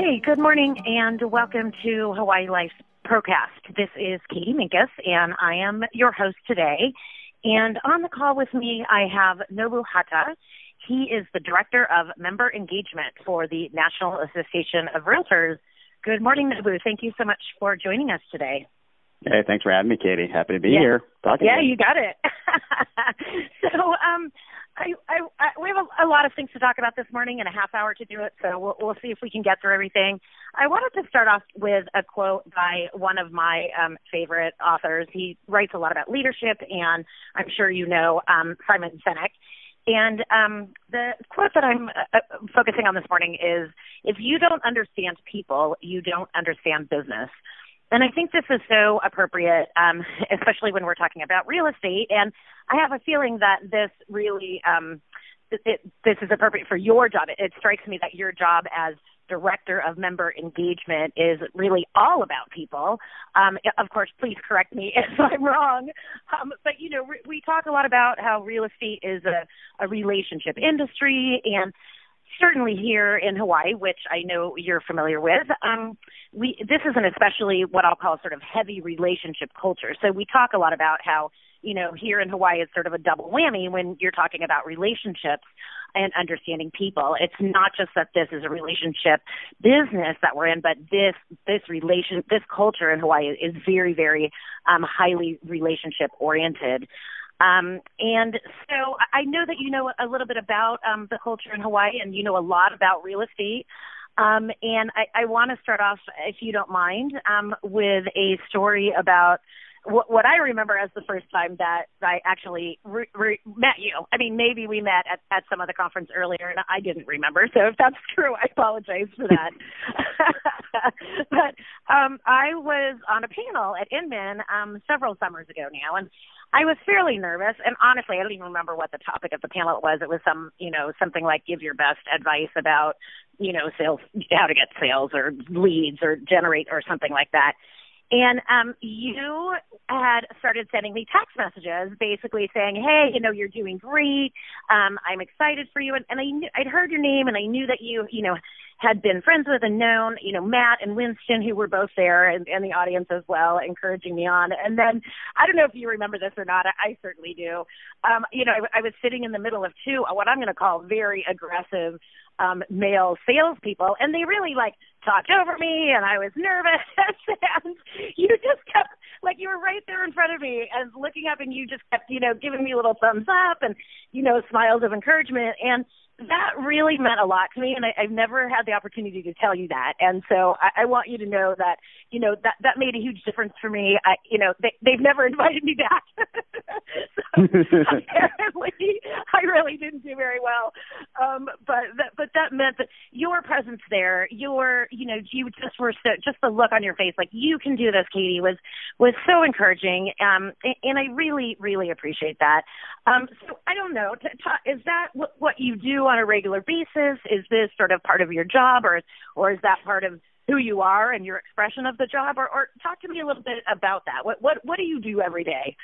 Hey, good morning and welcome to Hawaii Life Procast. This is Katie Minkus and I am your host today. And on the call with me, I have Nobu Hata. He is the Director of Member Engagement for the National Association of Realtors. Good morning, Nobu. Thank you so much for joining us today. Hey, thanks for having me, Katie. Happy to be yeah. here. Talking yeah, you got it. so, um, I, I, I, we have a, a lot of things to talk about this morning and a half hour to do it, so we'll, we'll see if we can get through everything. I wanted to start off with a quote by one of my um, favorite authors. He writes a lot about leadership, and I'm sure you know um, Simon Sinek. And um, the quote that I'm uh, uh focusing on this morning is If you don't understand people, you don't understand business. And I think this is so appropriate, um, especially when we're talking about real estate. And I have a feeling that this really, um, it, this is appropriate for your job. It, it strikes me that your job as director of member engagement is really all about people. Um, of course, please correct me if I'm wrong. Um, but you know, re- we talk a lot about how real estate is a, a relationship industry, and certainly here in Hawaii, which I know you're familiar with, um, we this is an especially what I'll call sort of heavy relationship culture. So we talk a lot about how you know here in Hawaii it's sort of a double whammy when you're talking about relationships and understanding people. It's not just that this is a relationship business that we're in, but this this relation this culture in Hawaii is very very um, highly relationship oriented. Um, and so I know that you know a little bit about um, the culture in Hawaii and you know a lot about real estate. Um, and I, I want to start off, if you don't mind, um, with a story about what, what I remember as the first time that I actually re- re- met you. I mean, maybe we met at, at some other conference earlier, and I didn't remember. So if that's true, I apologize for that. but um, I was on a panel at Inman um, several summers ago now, and I was fairly nervous, and honestly, I don't even remember what the topic of the panel was. It was some, you know, something like give your best advice about, you know, sales, how to get sales or leads or generate or something like that. And um, you had started sending me text messages, basically saying, "Hey, you know, you're doing great. Um, I'm excited for you." And, and I knew, I'd heard your name, and I knew that you, you know, had been friends with and known, you know, Matt and Winston, who were both there and, and the audience as well, encouraging me on. And then I don't know if you remember this or not. I, I certainly do. Um, you know, I, I was sitting in the middle of two, what I'm going to call very aggressive um, male salespeople, and they really like talked over me, and I was nervous. and you just kept like you were right there in front of me and looking up, and you just kept, you know, giving me little thumbs up and you know smiles of encouragement. And that really meant a lot to me, and I, I've never had the opportunity to tell you that. And so I, I want you to know that you know that that made a huge difference for me. I, you know, they, they've never invited me back. so apparently, I really didn't do very well. Um, but that, but that meant that your presence there, your you know, you just were so just the look on your face, like you can do this, Katie, was was so encouraging. Um, and, and I really really appreciate that. Um, so I don't know, t- t- is that what, what you do? On a regular basis? Is this sort of part of your job, or or is that part of who you are and your expression of the job? Or, or talk to me a little bit about that. What what what do you do every day?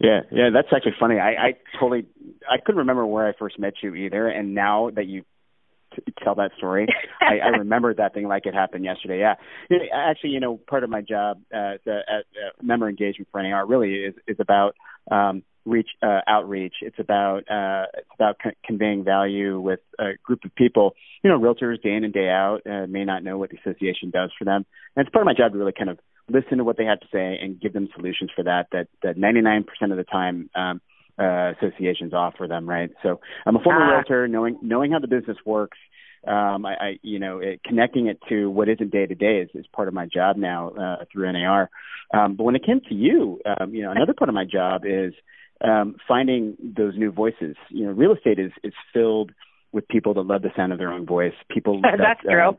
Yeah, yeah, that's actually funny. I, I totally I couldn't remember where I first met you either, and now that you t- tell that story, I, I remember that thing like it happened yesterday. Yeah, actually, you know, part of my job uh, the, uh, uh, member engagement for NAR really is is about um, reach uh, outreach. It's about uh, it's about co- conveying value with a group of people. You know, realtors day in and day out uh, may not know what the association does for them, and it's part of my job to really kind of listen to what they have to say and give them solutions for that. That that 99% of the time. Um, uh, associations offer them, right? So I'm a former ah. realtor, knowing knowing how the business works, um, I, I you know it, connecting it to what isn't day to day is is part of my job now uh, through NAR. Um, but when it came to you, um, you know another part of my job is um, finding those new voices. You know, real estate is is filled with people that love the sound of their own voice. People that, that's true. Um,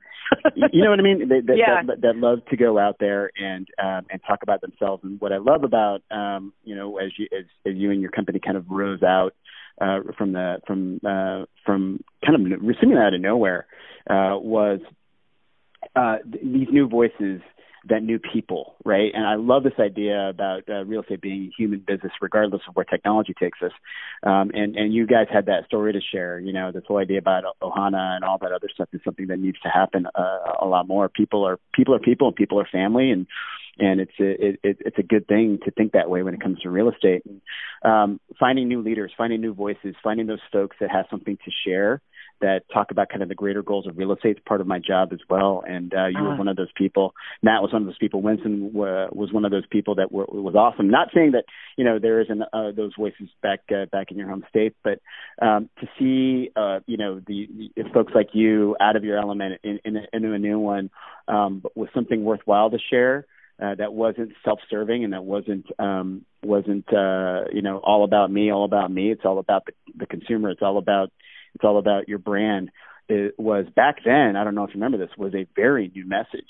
you know what I mean? That, that, yeah. that, that love to go out there and um, and talk about themselves. And what I love about um, you know as you as, as you and your company kind of rose out uh, from the from uh, from kind of receiving out of nowhere uh, was uh, these new voices that new people, right? And I love this idea about uh, real estate being a human business, regardless of where technology takes us. Um, and and you guys had that story to share. You know, this whole idea about Ohana and all that other stuff is something that needs to happen uh, a lot more. People are people are people, and people are family, and and it's a it, it's a good thing to think that way when it comes to real estate. Um, finding new leaders, finding new voices, finding those folks that have something to share that talk about kind of the greater goals of real estate. It's part of my job as well. And uh, you uh-huh. were one of those people. Matt was one of those people. Winston w- was one of those people that were, was awesome. Not saying that you know there isn't uh, those voices back uh, back in your home state, but um, to see uh, you know the, the folks like you out of your element in, in, into a new one um, with something worthwhile to share. Uh, that wasn't self-serving and that wasn't um, wasn't uh, you know all about me, all about me. It's all about the, the consumer. It's all about it's all about your brand. It was back then. I don't know if you remember this. Was a very new message,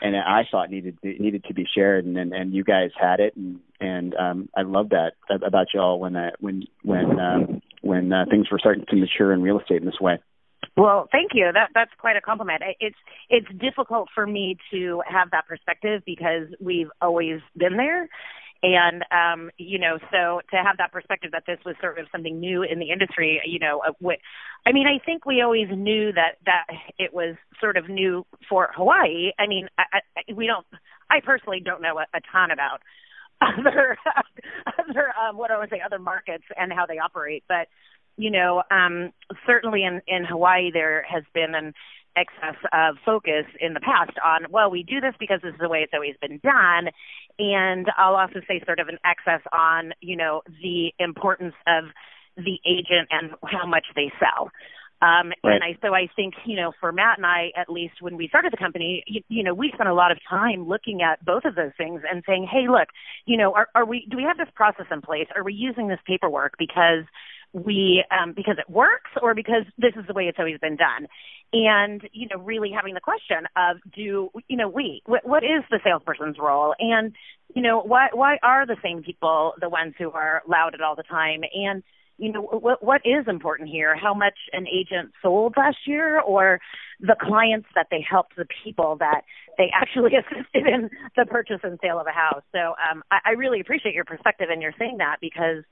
and I thought needed needed to be shared. And and, and you guys had it, and and um, I love that about y'all when that when when um, when uh, things were starting to mature in real estate in this way. Well, thank you. That that's quite a compliment. It's it's difficult for me to have that perspective because we've always been there and um you know so to have that perspective that this was sort of something new in the industry you know uh, what i mean i think we always knew that that it was sort of new for hawaii. I mean I, I, we don't i personally don't know a, a ton about other other um what i to say other markets and how they operate. But you know um certainly in in hawaii there has been an excess of focus in the past on, well, we do this because this is the way it's always been done. And I'll also say sort of an excess on, you know, the importance of the agent and how much they sell. Um, right. And I, so I think, you know, for Matt and I, at least when we started the company, you, you know, we spent a lot of time looking at both of those things and saying, hey, look, you know, are, are we, do we have this process in place? Are we using this paperwork because we um, because it works or because this is the way it's always been done. And you know really having the question of do you know we what, what is the salesperson's role? And you know why why are the same people the ones who are lauded all the time? And you know what what is important here? How much an agent sold last year or the clients that they helped the people that they actually assisted in the purchase and sale of a house? So um i, I really appreciate your perspective and you're saying that because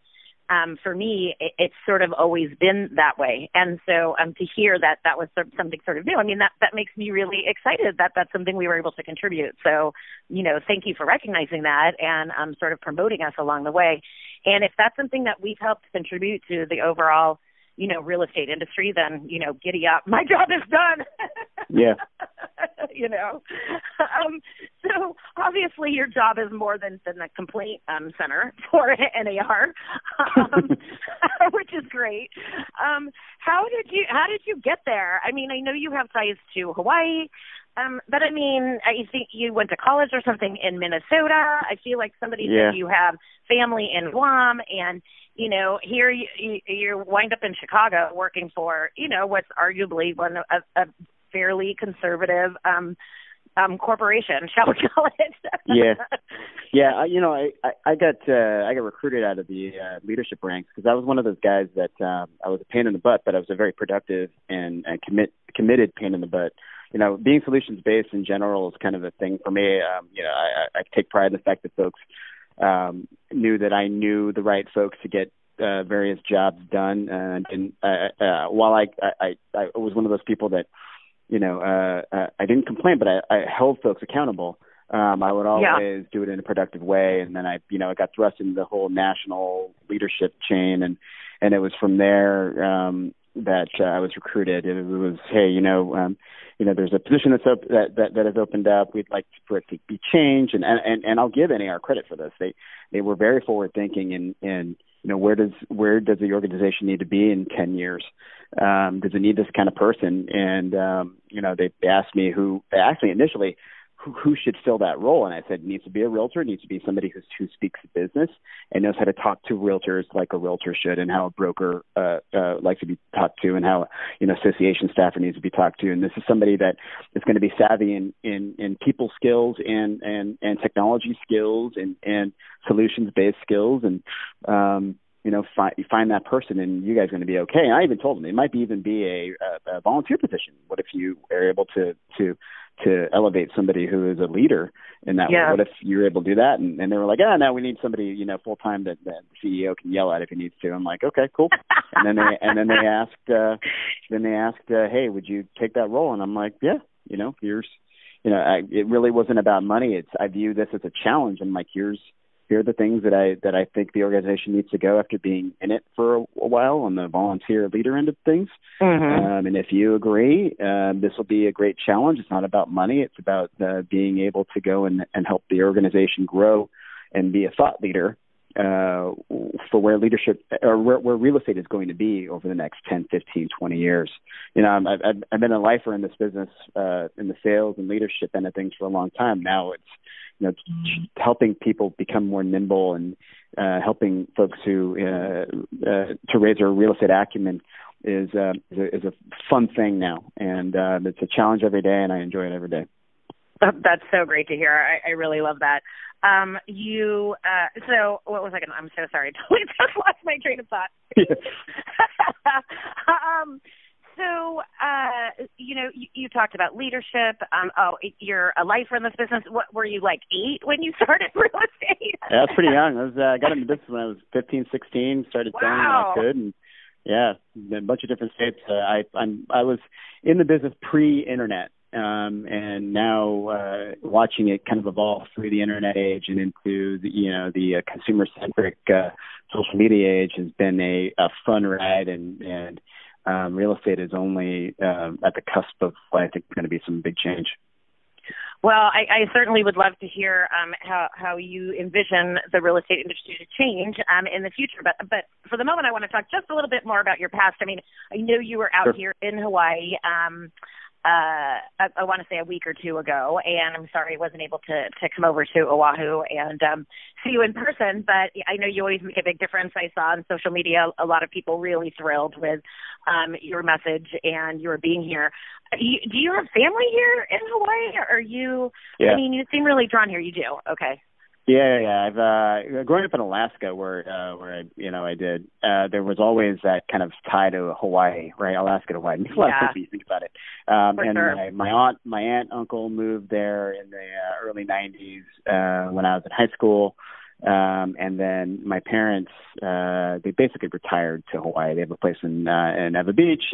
um, for me, it, it's sort of always been that way. And so um, to hear that that was sort of something sort of new, I mean, that, that makes me really excited that that's something we were able to contribute. So, you know, thank you for recognizing that and um, sort of promoting us along the way. And if that's something that we've helped contribute to the overall – you know, real estate industry, then, you know, giddy up. My job is done. yeah. you know. Um so obviously your job is more than than the complaint um center for NAR. Um which is great. Um how did you how did you get there? I mean, I know you have ties to Hawaii. Um, but I mean, I think you went to college or something in Minnesota. I feel like somebody yeah. said you have family in Guam, and you know, here you, you you wind up in Chicago working for you know what's arguably one of a, a fairly conservative um um corporation, shall we call it? yeah, yeah. I, you know, I I, I got uh, I got recruited out of the uh, leadership ranks because I was one of those guys that um, I was a pain in the butt, but I was a very productive and, and commit committed pain in the butt you know, being solutions based in general is kind of a thing for me. Um, you know, I, I take pride in the fact that folks um, knew that I knew the right folks to get uh, various jobs done. Uh, and uh, uh, while I, I I was one of those people that, you know, uh, uh, I didn't complain, but I, I held folks accountable. Um, I would always yeah. do it in a productive way, and then I, you know, I got thrust into the whole national leadership chain, and and it was from there um, that uh, I was recruited. It was, hey, you know, um, you know, there's a position that's op- that, that that has opened up. We'd like for it to be changed, and and and I'll give NAR credit for this. They they were very forward thinking, and and you know, where does where does the organization need to be in ten years? Um, does it need this kind of person? And um, you know, they, they asked me who they asked me initially who, who should fill that role? And I said, it needs to be a realtor. It needs to be somebody who's, who speaks business and knows how to talk to realtors like a realtor should, and how a broker uh, uh, likes to be talked to, and how you know association staffer needs to be talked to. And this is somebody that is going to be savvy in in, in people skills and and and technology skills and and solutions based skills and um you know, find find that person, and you guys are going to be okay. And I even told them it might be even be a, a, a volunteer position. What if you are able to to to elevate somebody who is a leader in that yeah. way? What if you're able to do that? And, and they were like, oh, no, we need somebody, you know, full time that, that the CEO can yell at if he needs to. I'm like, okay, cool. and then they and then they asked, uh, then they asked, uh, hey, would you take that role? And I'm like, yeah, you know, here's, you know, I, it really wasn't about money. It's I view this as a challenge. And like, here's here are the things that I that I think the organization needs to go after being in it for a, a while on the volunteer leader end of things. Mm-hmm. Um, and if you agree, uh, this will be a great challenge. It's not about money; it's about uh, being able to go and, and help the organization grow and be a thought leader uh, for where leadership or where, where real estate is going to be over the next 10, 15, 20 years. You know, I've, I've, I've been a lifer in this business, uh, in the sales and leadership end of things for a long time. Now it's you know, helping people become more nimble and uh, helping folks who uh, uh, to raise their real estate acumen is uh, is, a, is a fun thing now, and uh, it's a challenge every day, and I enjoy it every day. That's so great to hear. I, I really love that. Um, you, uh, so what was I going to, I'm so sorry. I totally just lost my train of thought. um, so, uh, you know, you, you talked about leadership. Um, oh, you're a lifer in this business. What were you like eight when you started real estate? yeah, I was pretty young. I was uh, got into business when I was 15, 16. Started selling wow. when I could, and yeah, a bunch of different states. Uh, I I'm I was in the business pre-internet, um, and now uh, watching it kind of evolve through the internet age and into the you know the uh, consumer-centric uh, social media age has been a, a fun ride and and um, real estate is only um, at the cusp of what I think is going to be some big change. Well, I, I certainly would love to hear um, how how you envision the real estate industry to change um, in the future. But but for the moment, I want to talk just a little bit more about your past. I mean, I know you were out sure. here in Hawaii. Um, uh, I, I want to say a week or two ago, and I'm sorry I wasn't able to to come over to Oahu and um, see you in person. But I know you always make a big difference. I saw on social media a lot of people really thrilled with um, your message and your being here. You, do you have family here in Hawaii? Or are you? Yeah. I mean, you seem really drawn here. You do. Okay. Yeah, yeah. I've uh growing up in Alaska where uh where I you know I did, uh there was always that kind of tie to Hawaii, right? Alaska to Hawaii. It makes a lot Yeah. of sense when you think about it. Um For and sure. my, my aunt my aunt uncle moved there in the uh, early nineties, uh when I was in high school. Um and then my parents uh they basically retired to Hawaii. They have a place in uh in Ewa Beach,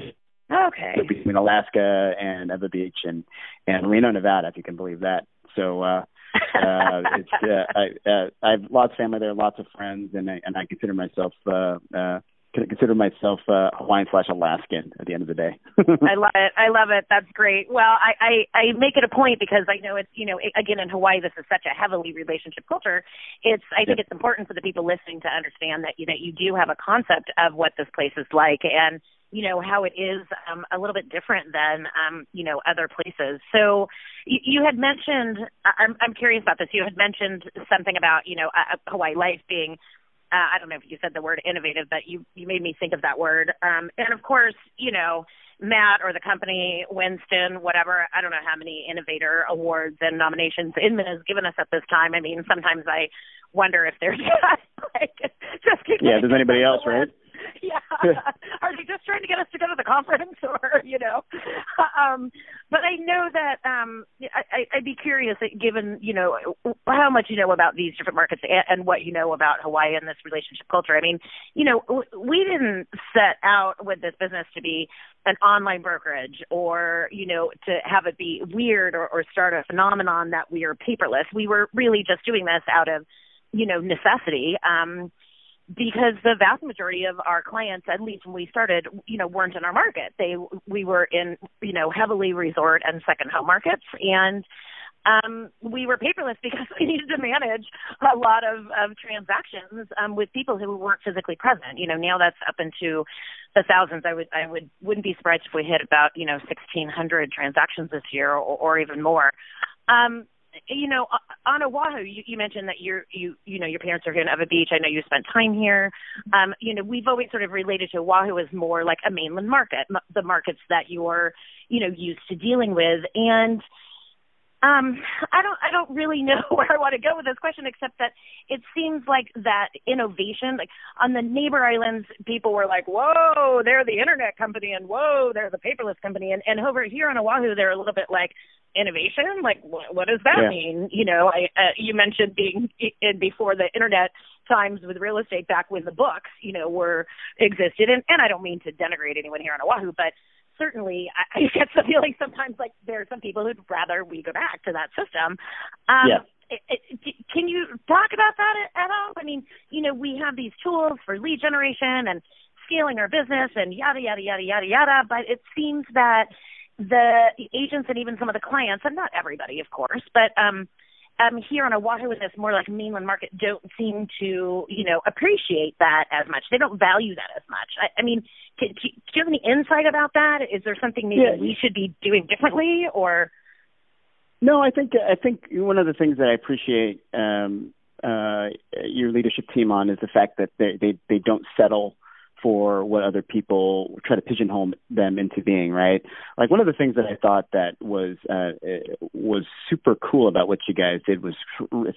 Okay. between Alaska and Ewa Beach and and Reno, Nevada, if you can believe that. So uh uh, it's uh, I, uh, I have lots of family there, lots of friends, and I and I consider myself uh, uh, consider myself uh, Hawaiian slash Alaskan at the end of the day. I love it. I love it. That's great. Well, I, I I make it a point because I know it's you know again in Hawaii this is such a heavily relationship culture. It's I think Yep. it's important for the people listening to understand that you that you do have a concept of what this place is like and you know how it is um, a little bit different than um, you know other places. So you, you had mentioned I'm I'm curious about this. You had mentioned something about you know uh, Hawaii life being uh, I don't know if you said the word innovative, but you you made me think of that word. Um, and of course, you know, Matt or the company, Winston, whatever. I don't know how many innovator awards and nominations Inman has given us at this time. I mean, sometimes I wonder if there's like just yeah, there's anybody else, right? yeah. Are they just trying to get us to go to the conference or, you know? Um, but I know that, um, I, I'd be curious given, you know, how much you know about these different markets and, and what you know about Hawaii and this relationship culture. I mean, you know, we didn't set out with this business to be an online brokerage or, you know, to have it be weird or, or start a phenomenon that we are paperless. We were really just doing this out of, you know, necessity. Um, because the vast majority of our clients, at least when we started, you know, weren't in our market. They we were in, you know, heavily resort and second home markets, and um, we were paperless because we needed to manage a lot of, of transactions um, with people who weren't physically present. You know, now that's up into the thousands. I would I would wouldn't be surprised if we hit about you know 1,600 transactions this year or, or even more. Um, you know, on Oahu, you, you mentioned that you're, you, you know, your parents are here in Ewa Beach. I know you spent time here. Um, you know, we've always sort of related to Oahu as more like a mainland market, m- the markets that you're, you know, used to dealing with. And Um, I don't I don't really know where I want to go with this question except that it seems like that innovation like on the neighbor islands people were like, Whoa, they're the internet company and whoa, they're the paperless company and, and over here on Oahu they're a little bit like innovation? Like what, what does that yeah. mean? You know, I uh, you mentioned being in before the internet times with real estate back when the books, you know, were existed and, and I don't mean to denigrate anyone here on Oahu, but certainly I, I get the feeling sometimes like there are some people who'd rather we go back to that system. Um, yeah. It, it, can you talk about that at all? I mean, you know, we have these tools for lead generation and scaling our business and yada yada yada yada yada, but it seems that the agents and even some of the clients, and not everybody, of course, but um, um, here on Oahu in this more like mainland market don't seem to, you know, appreciate that as much. They don't value that as much. I, I mean, can, do you have any insight about that? Is there something maybe yeah. we should be doing differently, or? No, I think I think one of the things that I appreciate um, uh, your leadership team on is the fact that they they, they don't settle for what other people try to pigeonhole them into being, right? Like one of the things that I thought that was uh, was super cool about what you guys did was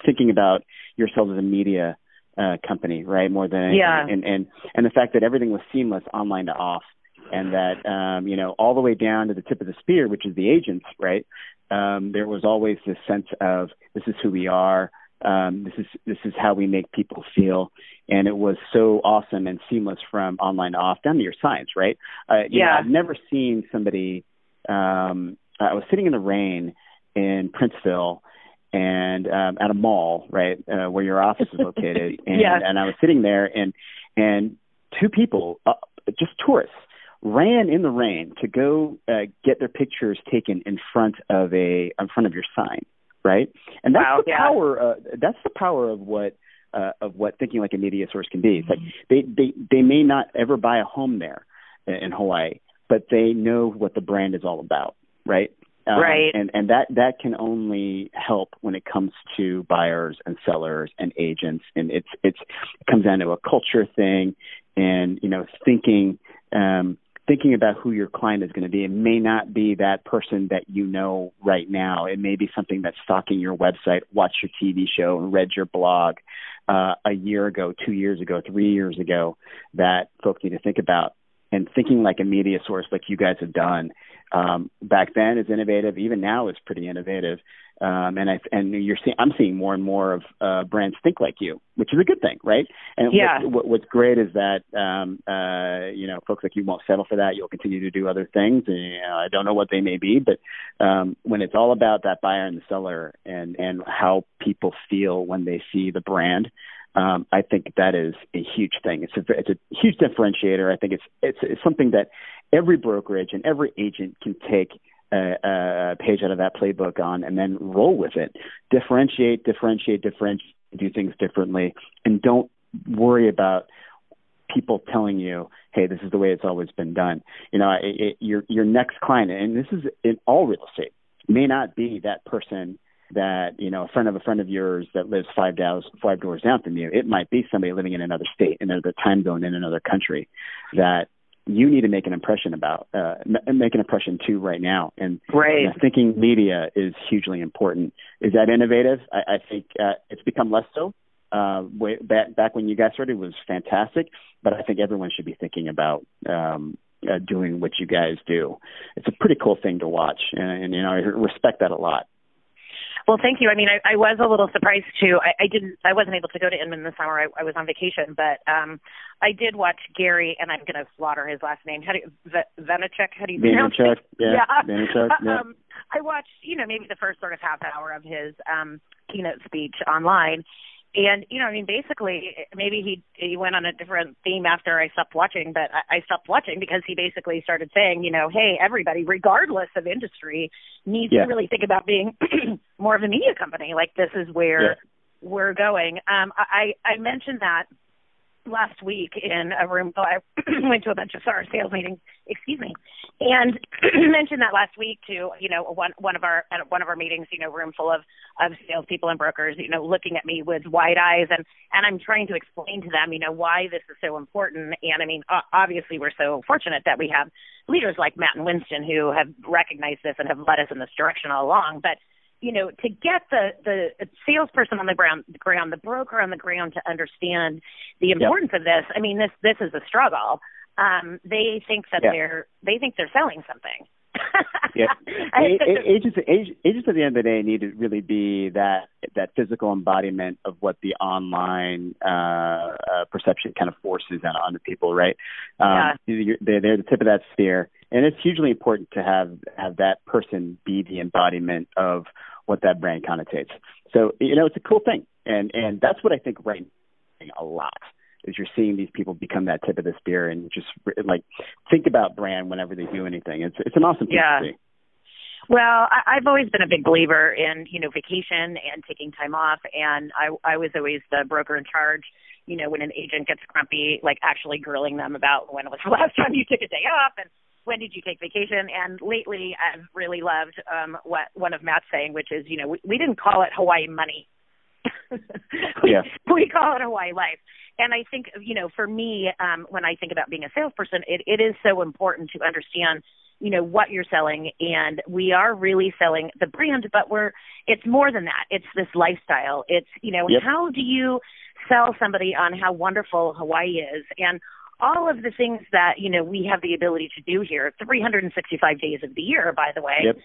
thinking about yourselves as a media uh, company, right? More than. Yeah. and and and the fact that everything was seamless online to off, and that um, you know all the way down to the tip of the spear, which is the agents, right? Um, there was always this sense of this is who we are um, this is this is how we make people feel, and it was so awesome and seamless from online to off down to your science, right? Uh, yeah, know, I've never seen somebody. Um, I was sitting in the rain in Princeville, and um, at a mall, right, uh, where your office is located, and yeah. and I was sitting there, and and two people, uh, just tourists, ran in the rain to go uh, get their pictures taken in front of a in front of your sign right? And that's wow, the yeah. power. Uh, that's the power of what uh, of what thinking like a media source can be. It's mm-hmm. like they they they may not ever buy a home there in Hawaii, but they know what the brand is all about, right? Um, right. And and that that can only help when it comes to buyers and sellers and agents, and it's it's it comes down to a culture thing, and you know thinking. Um, thinking about who your client is going to be. It may not be that person that you know right now. It may be something that's stalking your website, watched your TV show, and read your blog uh, a year ago, two years ago, three years ago that folks need to think about. And thinking like a media source, like you guys have done, um, back then is innovative. Even now is pretty innovative. Um, and I and you're seeing I'm seeing more and more of uh, brands think like you, which is a good thing, right? And yeah. what, what, what's great is that um, uh, you know folks like you won't settle for that. You'll continue to do other things. And, you know, I don't know what they may be, but um, when it's all about that buyer and the seller and and how people feel when they see the brand, um, I think that is a huge thing. It's a it's a huge differentiator. I think it's it's, it's something that every brokerage and every agent can take a, a page out of that playbook on and then roll with it. Differentiate, differentiate, differentiate, do things differently, and don't worry about people telling you, "Hey, this is the way it's always been done." You know, it, it, your your next client, and this is in all real estate, may not be that person that you know a friend of a friend of yours that lives five doors five doors down from you. It might be somebody living in another state, in another time zone, in another country, that you need to make an impression about uh make an impression too right now. And right. thinking media is hugely important. Is that innovative? I, I think uh, it's become less so. Uh way back back when you guys started was fantastic. But i think everyone should be thinking about um uh, doing what you guys do. It's a pretty cool thing to watch. And, and you know i respect that a lot well, thank you. I mean, I, I was a little surprised too. I, I didn't. I wasn't able to go to Inman this summer. I, I was on vacation, but um I did watch Gary, and I'm going to slaughter his last name. How do you, v- Vaynerchuk? How do you pronounce Vaynerchuk, it? Yeah, yeah. Yeah. um, I watched, you know, maybe the first sort of half hour of his um keynote speech online, and you know, I mean, basically, maybe he he went on a different theme after I stopped watching, but I, I stopped watching because he basically started saying, you know, hey, everybody, regardless of industry, needs Yeah. to really think about being more of a media company. Like this is where Yeah. we're going. Um, I I mentioned that last week in a room. So I went to a bunch of SAR sales meetings. Excuse me, and mentioned that last week to you know one one of our at one of our meetings. You know, room full of of salespeople and brokers. You know, looking at me with wide eyes, and and I'm trying to explain to them, you know, why this is so important. And I mean, obviously, we're so fortunate that we have leaders like Matt and Winston who have recognized this and have led us in this direction all along. But you know, to get the the salesperson on the ground, the ground, the broker on the ground to understand the importance yep. of this. I mean, this this is a struggle. Um, they think that yeah. they're they think they're selling something. yeah, agents, agents at the end of the day need to really be that that physical embodiment of what the online uh, uh, perception kind of forces on onto people, right? Um, yeah. They're, they're the tip of that spear, and it's hugely important to have have that person be the embodiment of what that brand connotates. So you know, it's a cool thing, and and that's what I think right now a lot is you're seeing these people become that tip of the spear and just like think about brand whenever they do anything. It's it's an awesome thing yeah. to see. Well, I, I've always been a big believer in you know vacation and taking time off, and I I was always the broker in charge. You know, when an agent gets grumpy, like actually grilling them about when was the last time you took a day off and when did you take vacation? And lately, I've really loved um, what one of Matt's saying, which is, you know, we, we didn't call it Hawaii money. we, yeah. we call it Hawaii life and I think you know for me um when I think about being a salesperson it it is so important to understand you know what you're selling and we are really selling the brand but we're it's more than that it's this lifestyle it's you know yep. how do you sell somebody on how wonderful Hawaii is and all of the things that you know we have the ability to do here 365 days of the year by the way yep.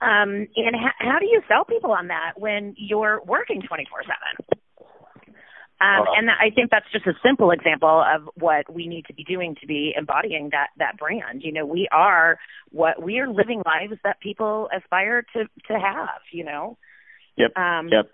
um and ha- how do you sell people on that when you're working 24/7 um, and I think that's just a simple example of what we need to be doing to be embodying that that brand. You know, we are what we are living lives that people aspire to to have. You know. Yep. Um, yep.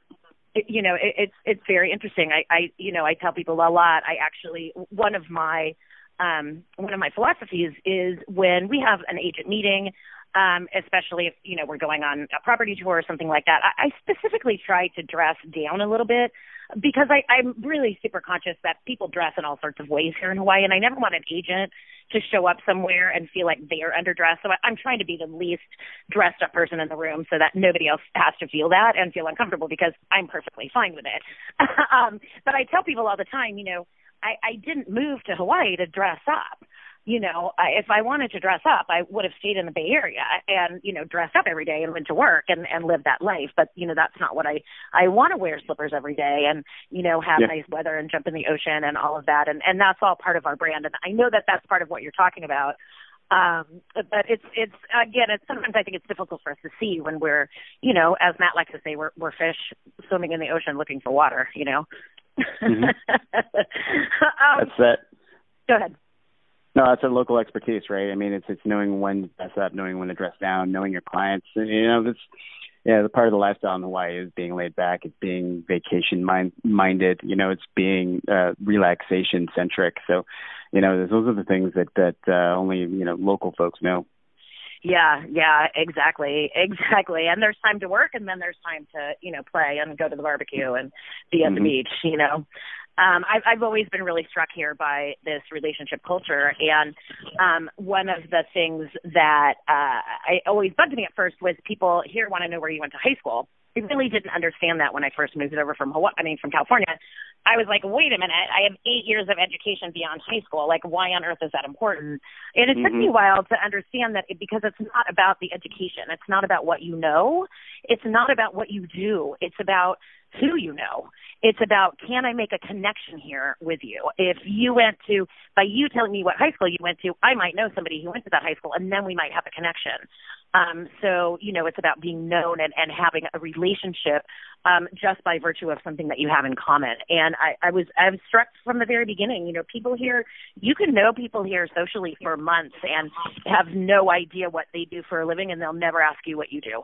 It, you know, it, it's it's very interesting. I I you know I tell people a lot. I actually one of my um, one of my philosophies is when we have an agent meeting, um, especially if you know we're going on a property tour or something like that. I, I specifically try to dress down a little bit because I, I'm really super conscious that people dress in all sorts of ways here in Hawaii, and I never want an agent to show up somewhere and feel like they are underdressed. So I, I'm trying to be the least dressed up person in the room so that nobody else has to feel that and feel uncomfortable because I'm perfectly fine with it. um, but I tell people all the time, you know, I, I didn't move to Hawaii to dress up you know, I, if I wanted to dress up, I would have stayed in the Bay Area and, you know, dressed up every day and went to work and, and lived that life. But, you know, that's not what I, I want to wear slippers every day and, you know, have yeah. nice weather and jump in the ocean and all of that. And, and that's all part of our brand. And I know that that's part of what you're talking about. Um, but it's, it's, again, it's sometimes I think it's difficult for us to see when we're, you know, as Matt likes to say, we're, we're fish swimming in the ocean looking for water, you know? Mm-hmm. um, that's that. Go ahead. No, that's a local expertise, right? I mean, it's it's knowing when to dress up, knowing when to dress down, knowing your clients. You know, this yeah, the part of the lifestyle in Hawaii is being laid back. It's being vacation mind minded. You know, it's being uh, relaxation centric. So, you know, those are the things that that uh, only you know local folks know. Yeah, yeah, exactly, exactly. And there's time to work, and then there's time to you know play and go to the barbecue and be at mm-hmm. the beach. You know, um, I've, I've always been really struck here by this relationship culture, and um, one of the things that uh, I always bugged me at first was people here want to know where you went to high school. I really didn't understand that when I first moved over from Hawaii. I mean, from California. I was like, wait a minute, I have eight years of education beyond high school. Like, why on earth is that important? And it mm-hmm. took me a while to understand that it, because it's not about the education. It's not about what you know. It's not about what you do. It's about who you know. It's about can I make a connection here with you? If you went to, by you telling me what high school you went to, I might know somebody who went to that high school and then we might have a connection. Um, so, you know, it's about being known and, and having a relationship um, just by virtue of something that you have in common. And I, I was I was struck from the very beginning. You know, people here, you can know people here socially for months and have no idea what they do for a living, and they'll never ask you what you do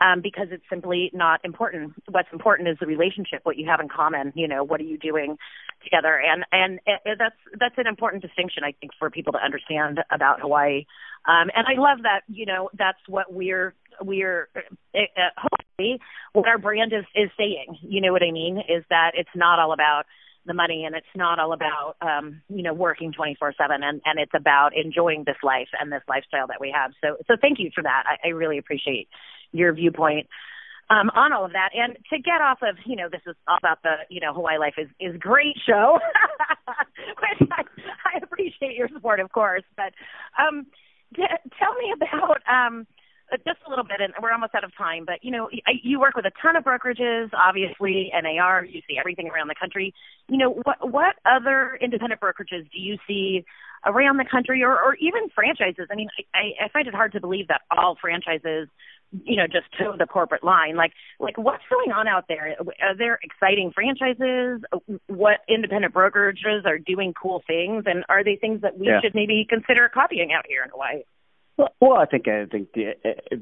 um, because it's simply not important. What's important is the relationship, what you have in common. You know, what are you doing together, and and it, that's that's an important distinction I think for people to understand about Hawaii. Um, and I love that you know that's what we're we're uh, hopefully what our brand is is saying. You know what I mean? Is that it's not all about the money and it's not all about um you know working 24/7 and and it's about enjoying this life and this lifestyle that we have so so thank you for that I, I really appreciate your viewpoint um, on all of that. And to get off of, you know, this is all about the, you know, Hawaii Life is is great show, which I, I appreciate your support, of course. But um, t- tell me about um, just a little bit, and we're almost out of time. But you know, you work with a ton of brokerages, obviously, NAR. You see everything around the country. You know, what what other independent brokerages do you see around the country, or or even franchises? I mean, I, I find it hard to believe that all franchises you know just toe the corporate line. Like like what's going on out there? Are there exciting franchises? What independent brokerages are doing cool things? And are they things that we yeah. should maybe consider copying out here in hawaii well, I think I think the, uh,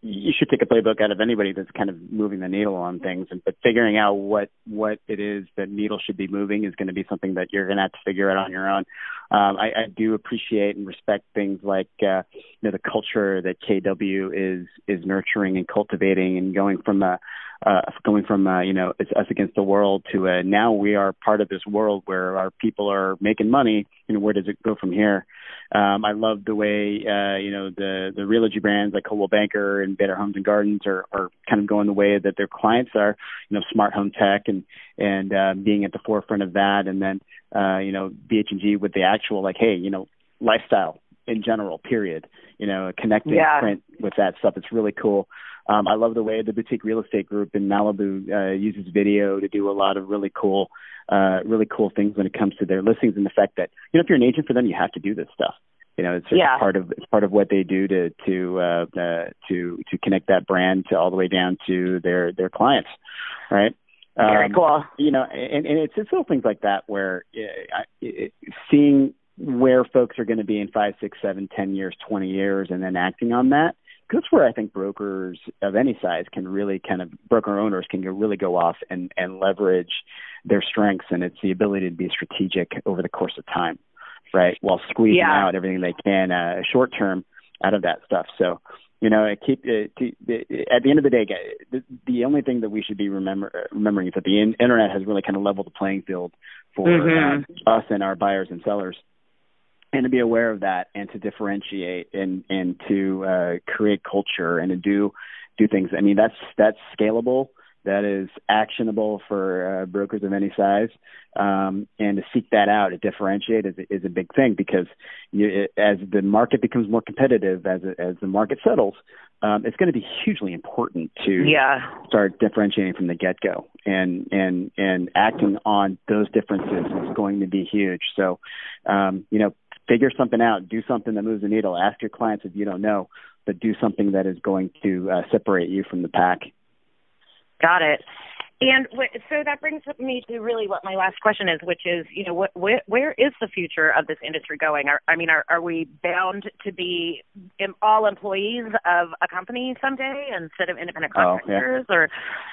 you should take a playbook out of anybody that's kind of moving the needle on things, and but figuring out what what it is that needle should be moving is going to be something that you're going to have to figure out on your own. Um, I, I do appreciate and respect things like uh, you know the culture that KW is is nurturing and cultivating, and going from a uh, going from uh, you know it's us against the world to uh, now we are part of this world where our people are making money. You know, where does it go from here? Um, I love the way uh, you know the the Realogy brands like Coldwell Banker and Better Homes and Gardens are are kind of going the way that their clients are. You know, smart home tech and and uh, being at the forefront of that, and then uh, you know BH&G with the actual like, hey, you know, lifestyle in general. Period. You know, connecting yeah. print with that stuff. It's really cool. Um, I love the way the boutique real estate group in Malibu uh, uses video to do a lot of really cool, uh, really cool things when it comes to their listings and the fact that you know if you're an agent for them, you have to do this stuff. You know, it's yeah. part of it's part of what they do to to uh, uh, to to connect that brand to all the way down to their their clients, right? Very um, cool. You know, and, and it's it's little things like that where uh, it, seeing where folks are going to be in five, six, seven, ten years, twenty years, and then acting on that Because that's where I think brokers of any size can really kind of broker owners can really go off and and leverage their strengths, and it's the ability to be strategic over the course of time, right? While squeezing yeah. out everything they can uh, short term out of that stuff. So, you know, keep uh, to, at the end of the day, the, the only thing that we should be remember remembering is that the in, internet has really kind of leveled the playing field for mm-hmm. uh, us and our buyers and sellers and to be aware of that and to differentiate and and to uh, create culture and to do do things. I mean that's that's scalable. That is actionable for uh, brokers of any size, um, and to seek that out, to differentiate is, is a big thing because you, it, as the market becomes more competitive, as as the market settles, um, it's going to be hugely important to yeah. start differentiating from the get go, and and and acting on those differences is going to be huge. So, um, you know, figure something out, do something that moves the needle. Ask your clients if you don't know, but do something that is going to uh, separate you from the pack. Got it. And w- so that brings me to really what my last question is, which is, you know, what, wh- where is the future of this industry going? Are, I mean, are, are we bound to be all employees of a company someday instead of independent contractors? Oh, yeah. Or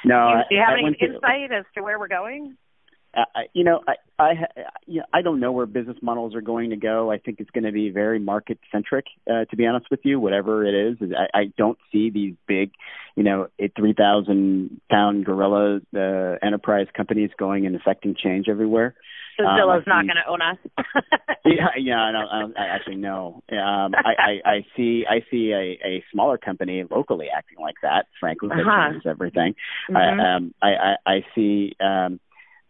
no, do you, do you have I, any insight as to where we're going? I, you know, I, I, you know, I don't know where business models are going to go. I think it's going to be very market centric, uh, to be honest with you. Whatever it is, I, I don't see these big, you know, three thousand pound gorilla uh, enterprise companies going and affecting change everywhere. So Zillow's um, not going to own us. yeah, yeah, I, don't, I, don't, I actually know. Um, I, I, I see, I see a, a smaller company locally acting like that. Frankly, that uh-huh. changes everything. Mm-hmm. I, um, I, I, I see. Um,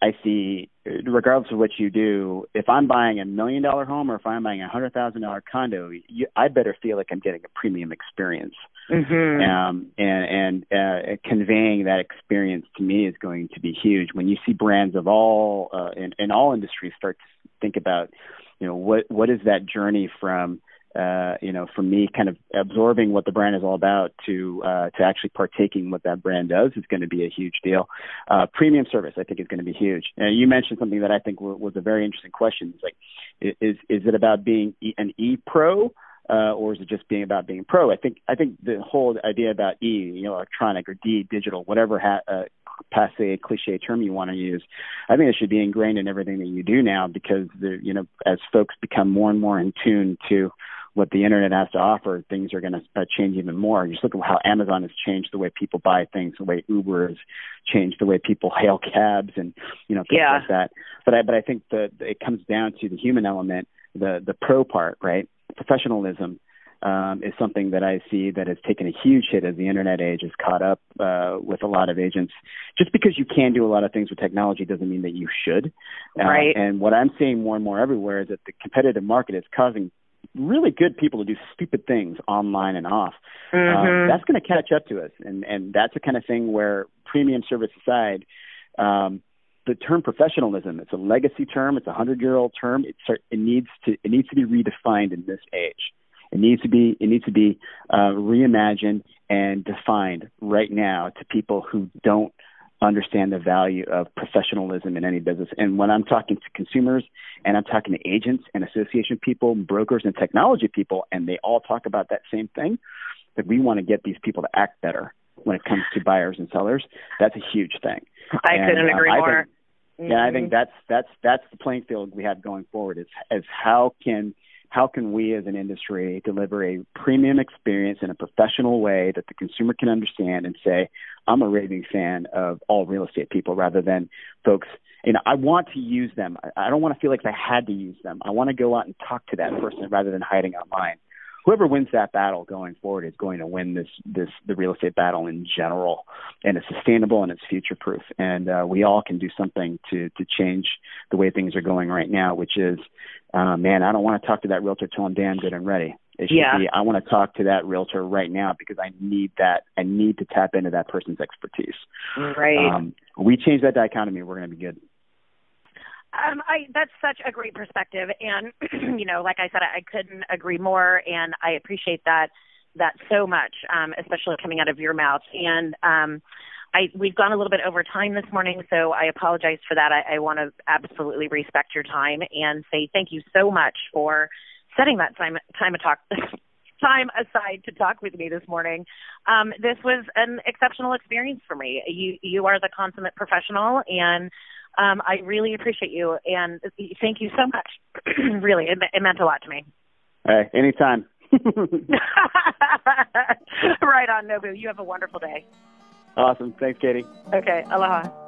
I see, regardless of what you do, if I'm buying a million dollar home or if I'm buying a hundred thousand dollar condo, you, I better feel like I'm getting a premium experience. Mm-hmm. Um, and and uh, conveying that experience to me is going to be huge. When you see brands of all uh, in, in all industries start to think about, you know, what what is that journey from uh, you know, from me kind of absorbing what the brand is all about to uh, to actually partaking what that brand does is going to be a huge deal. Uh, premium service, I think, is going to be huge. Uh, you mentioned something that I think w- was a very interesting question. It's like, is is it about being e- an e pro? Uh, or is it just being about being pro? I think I think the whole idea about E, you know, electronic or D, digital, whatever ha- uh, passe cliche term you want to use, I think it should be ingrained in everything that you do now because the you know as folks become more and more in tune to what the internet has to offer, things are going to uh, change even more. Just look at how Amazon has changed the way people buy things, the way Uber has changed the way people hail cabs, and you know things yeah. like that. But I but I think that it comes down to the human element, the the pro part, right? Professionalism um, is something that I see that has taken a huge hit as the internet age has caught up uh, with a lot of agents. Just because you can do a lot of things with technology doesn't mean that you should. Uh, right. And what I'm seeing more and more everywhere is that the competitive market is causing really good people to do stupid things online and off. Um, mm-hmm. that's going to catch up to us, and and that's the kind of thing where premium service aside, um, the term professionalism it's a legacy term, it's a hundred year old term. It it needs to it needs to be redefined in this age. It needs to be it needs to be uh, reimagined and defined right now to people who don't understand the value of professionalism in any business. And when I'm talking to consumers and I'm talking to agents and association people, brokers and technology people, and they all talk about that same thing, that we want to get these people to act better when it comes to buyers and sellers. That's a huge thing. I and, couldn't agree um, more. Think, yeah, I think that's that's that's the playing field we have going forward. Is is how can how can we as an industry deliver a premium experience in a professional way that the consumer can understand and say, I'm a raving fan of all real estate people rather than folks, you know, I want to use them. I don't want to feel like I had to use them. I want to go out and talk to that person rather than hiding online. Whoever wins that battle going forward is going to win this this the real estate battle in general, and it's sustainable and it's future proof. And uh, we all can do something to to change the way things are going right now, which is uh, man, I don't want to talk to that realtor till I'm damn good and ready. It should Yeah. be I want to talk to that realtor right now because I need that. I need to tap into that person's expertise. Right. Um, we change that dichotomy, we're going to be good. Um, I that's such a great perspective, and you know, like I said, I couldn't agree more, and I appreciate that that so much, um, especially coming out of your mouth. And um, I we've gone a little bit over time this morning, so I apologize for that. I, I want to absolutely respect your time and say thank you so much for setting that time time talk. time aside to talk with me this morning. Um, this was an exceptional experience for me. You you are the consummate professional, and um, I really appreciate you and thank you so much. really, it, it meant a lot to me. Hey, anytime. right on, Nobu. You have a wonderful day. awesome. Thanks, Katie. Okay, aloha.